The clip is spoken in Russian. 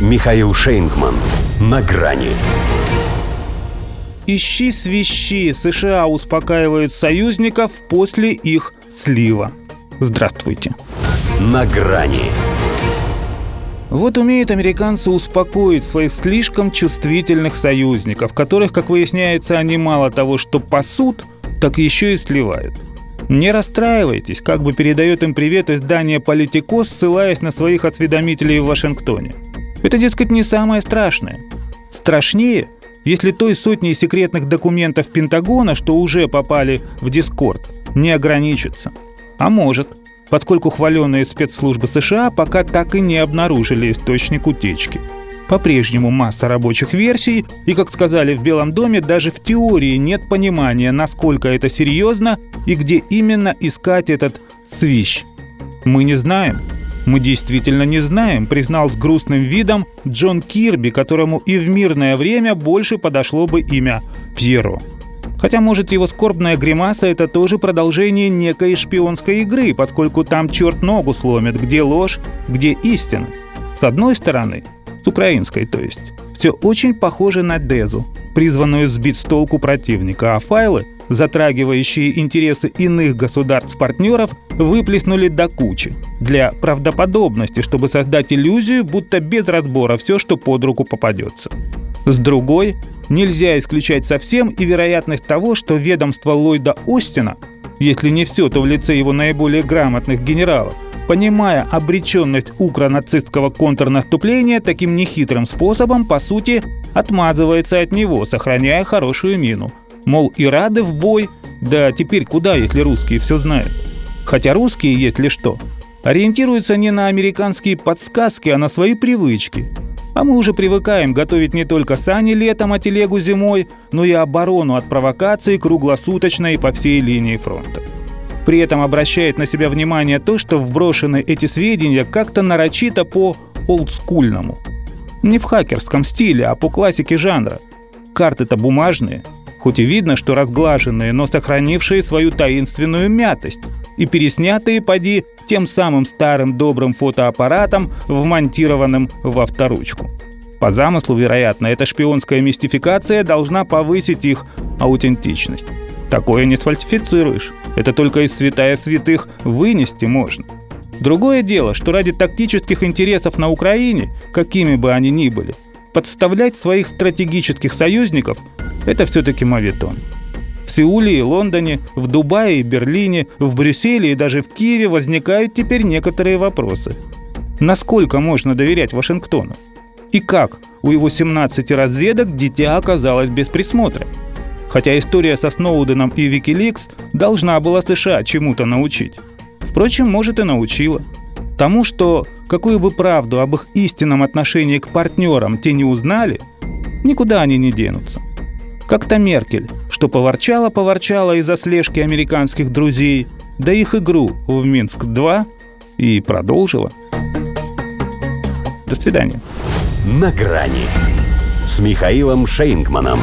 Михаил Шейнгман. На грани. Ищи свищи. США успокаивают союзников после их слива. Здравствуйте. На грани. Вот умеют американцы успокоить своих слишком чувствительных союзников, которых, как выясняется, они мало того, что пасут, так еще и сливают. Не расстраивайтесь, как бы передает им привет издание «Политико», ссылаясь на своих осведомителей в Вашингтоне. Это, дескать, не самое страшное. Страшнее, если той сотней секретных документов Пентагона, что уже попали в Дискорд, не ограничится. А может – поскольку хваленные спецслужбы США пока так и не обнаружили источник утечки. По-прежнему масса рабочих версий, и, как сказали в Белом доме, даже в теории нет понимания, насколько это серьезно и где именно искать этот свищ. Мы не знаем. Мы действительно не знаем, признал с грустным видом Джон Кирби, которому и в мирное время больше подошло бы имя Пьеро. Хотя, может, его скорбная гримаса – это тоже продолжение некой шпионской игры, поскольку там черт ногу сломит, где ложь, где истина. С одной стороны, с украинской, то есть, все очень похоже на Дезу, призванную сбить с толку противника, а файлы, затрагивающие интересы иных государств-партнеров, выплеснули до кучи. Для правдоподобности, чтобы создать иллюзию, будто без разбора все, что под руку попадется. С другой, нельзя исключать совсем и вероятность того, что ведомство Ллойда Остина, если не все, то в лице его наиболее грамотных генералов, понимая обреченность укро-нацистского контрнаступления, таким нехитрым способом, по сути, отмазывается от него, сохраняя хорошую мину. Мол, и рады в бой, да теперь куда, если русские все знают? Хотя русские, если что, ориентируются не на американские подсказки, а на свои привычки – а мы уже привыкаем готовить не только сани летом, а телегу зимой, но и оборону от провокаций круглосуточно и по всей линии фронта. При этом обращает на себя внимание то, что вброшены эти сведения как-то нарочито по олдскульному. Не в хакерском стиле, а по классике жанра. Карты-то бумажные, хоть и видно, что разглаженные, но сохранившие свою таинственную мятость и переснятые, поди, тем самым старым добрым фотоаппаратом, вмонтированным в авторучку. По замыслу, вероятно, эта шпионская мистификация должна повысить их аутентичность. Такое не сфальсифицируешь. Это только из святая святых вынести можно. Другое дело, что ради тактических интересов на Украине, какими бы они ни были, подставлять своих стратегических союзников – это все-таки мавитон. В Сеуле и Лондоне, в Дубае и Берлине, в Брюсселе и даже в Киеве возникают теперь некоторые вопросы. Насколько можно доверять Вашингтону? И как у его 17 разведок дитя оказалось без присмотра? Хотя история со Сноуденом и Викиликс должна была США чему-то научить. Впрочем, может и научила. Тому, что какую бы правду об их истинном отношении к партнерам те не узнали, никуда они не денутся. Как-то Меркель что поворчала-поворчала из-за слежки американских друзей, да их игру в Минск-2 и продолжила. До свидания. На грани с Михаилом Шейнгманом.